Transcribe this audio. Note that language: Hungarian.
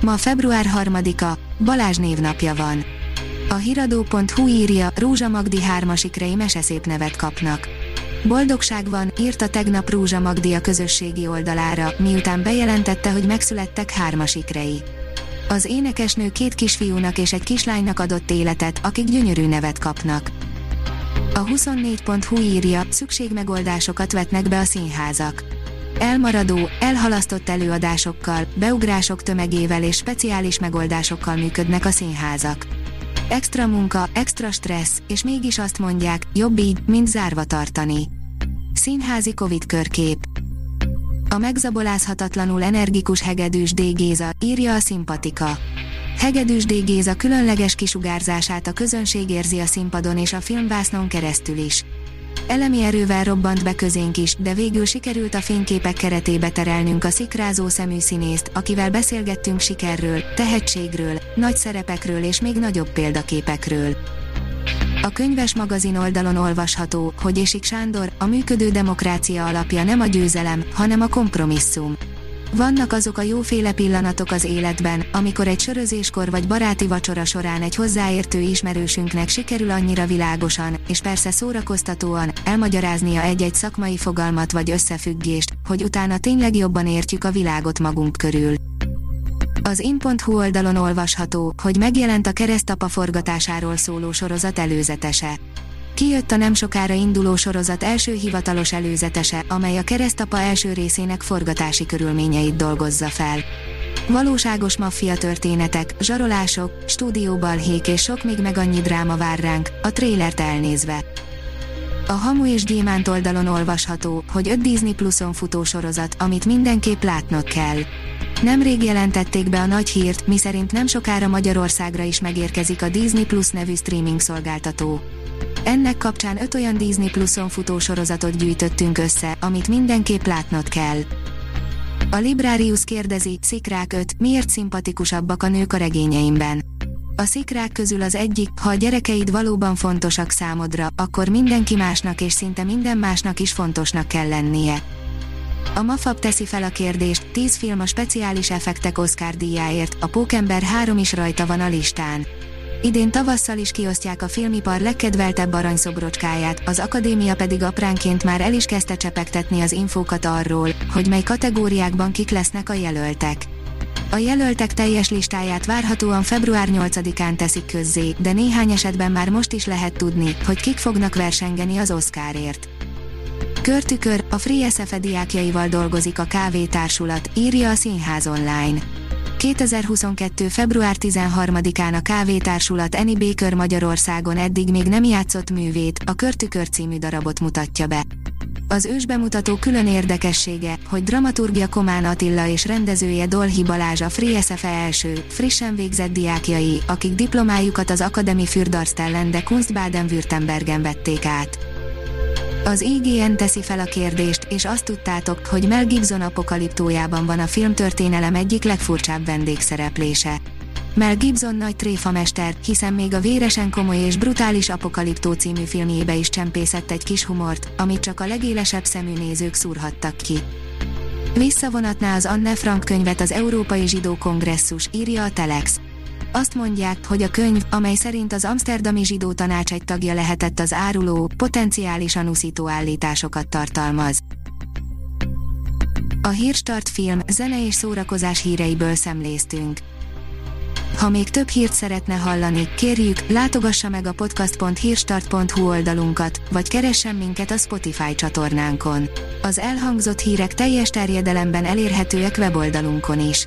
Ma február 3-a, Balázs névnapja van. A hiradó.hu írja, Rózsa Magdi hármasikrei meseszép nevet kapnak. Boldogság van, írta tegnap Rózsa Magdi a közösségi oldalára, miután bejelentette, hogy megszülettek hármasikrei. Az énekesnő két kisfiúnak és egy kislánynak adott életet, akik gyönyörű nevet kapnak. A 24.hu írja, szükségmegoldásokat vetnek be a színházak elmaradó, elhalasztott előadásokkal, beugrások tömegével és speciális megoldásokkal működnek a színházak. Extra munka, extra stressz, és mégis azt mondják, jobb így, mint zárva tartani. Színházi Covid körkép. A megzabolázhatatlanul energikus hegedűs D. Géza, írja a szimpatika. Hegedűs D. Géza különleges kisugárzását a közönség érzi a színpadon és a filmvásznon keresztül is. Elemi erővel robbant be közénk is, de végül sikerült a fényképek keretébe terelnünk a szikrázó szemű színészt, akivel beszélgettünk sikerről, tehetségről, nagy szerepekről és még nagyobb példaképekről. A könyves magazin oldalon olvasható, hogy Ésik Sándor, a működő demokrácia alapja nem a győzelem, hanem a kompromisszum. Vannak azok a jóféle pillanatok az életben, amikor egy sörözéskor vagy baráti vacsora során egy hozzáértő ismerősünknek sikerül annyira világosan, és persze szórakoztatóan, elmagyaráznia egy-egy szakmai fogalmat vagy összefüggést, hogy utána tényleg jobban értjük a világot magunk körül. Az in.hu oldalon olvasható, hogy megjelent a keresztapa forgatásáról szóló sorozat előzetese. Kijött a nem sokára induló sorozat első hivatalos előzetese, amely a keresztapa első részének forgatási körülményeit dolgozza fel. Valóságos maffia történetek, zsarolások, stúdióbalhék és sok még meg annyi dráma vár ránk, a trélert elnézve. A Hamu és Gyémánt oldalon olvasható, hogy 5 Disney Pluson futó sorozat, amit mindenképp látnod kell. Nemrég jelentették be a nagy hírt, miszerint nem sokára Magyarországra is megérkezik a Disney Plus nevű streaming szolgáltató. Ennek kapcsán öt olyan Disney Pluson futó sorozatot gyűjtöttünk össze, amit mindenképp látnod kell. A Librarius kérdezi, Szikrák 5, miért szimpatikusabbak a nők a regényeimben? A szikrák közül az egyik, ha a gyerekeid valóban fontosak számodra, akkor mindenki másnak és szinte minden másnak is fontosnak kell lennie. A Mafab teszi fel a kérdést, 10 film a speciális effektek Oscar díjáért, a Pókember 3 is rajta van a listán. Idén tavasszal is kiosztják a filmipar legkedveltebb aranyszobrocskáját, az akadémia pedig apránként már el is kezdte csepegtetni az infókat arról, hogy mely kategóriákban kik lesznek a jelöltek. A jelöltek teljes listáját várhatóan február 8-án teszik közzé, de néhány esetben már most is lehet tudni, hogy kik fognak versengeni az Oscarért. Körtükör, a Free SFE diákjaival dolgozik a KV társulat, írja a Színház online. 2022. február 13-án a Kávétársulat Annie Baker Magyarországon eddig még nem játszott művét, a Körtükör című darabot mutatja be. Az ősbemutató külön érdekessége, hogy dramaturgia Komán Attila és rendezője Dolhi Balázs a Free SFE első, frissen végzett diákjai, akik diplomájukat az Akademi Fürdarstellen de Kunstbaden-Württembergen vették át. Az IGN teszi fel a kérdést, és azt tudtátok, hogy Mel Gibson apokaliptójában van a filmtörténelem egyik legfurcsább vendégszereplése. Mel Gibson nagy tréfamester, hiszen még a véresen komoly és brutális apokaliptó című filmjébe is csempészett egy kis humort, amit csak a legélesebb szemű nézők szúrhattak ki. Visszavonatná az Anne Frank könyvet az Európai Zsidó Kongresszus, írja a Telex. Azt mondják, hogy a könyv, amely szerint az Amsterdami Zsidó Tanács egy tagja lehetett az áruló, potenciálisan uszító állításokat tartalmaz. A Hírstart film, zene és szórakozás híreiből szemléztünk. Ha még több hírt szeretne hallani, kérjük, látogassa meg a podcast.hírstart.hu oldalunkat, vagy keressen minket a Spotify csatornánkon. Az elhangzott hírek teljes terjedelemben elérhetőek weboldalunkon is.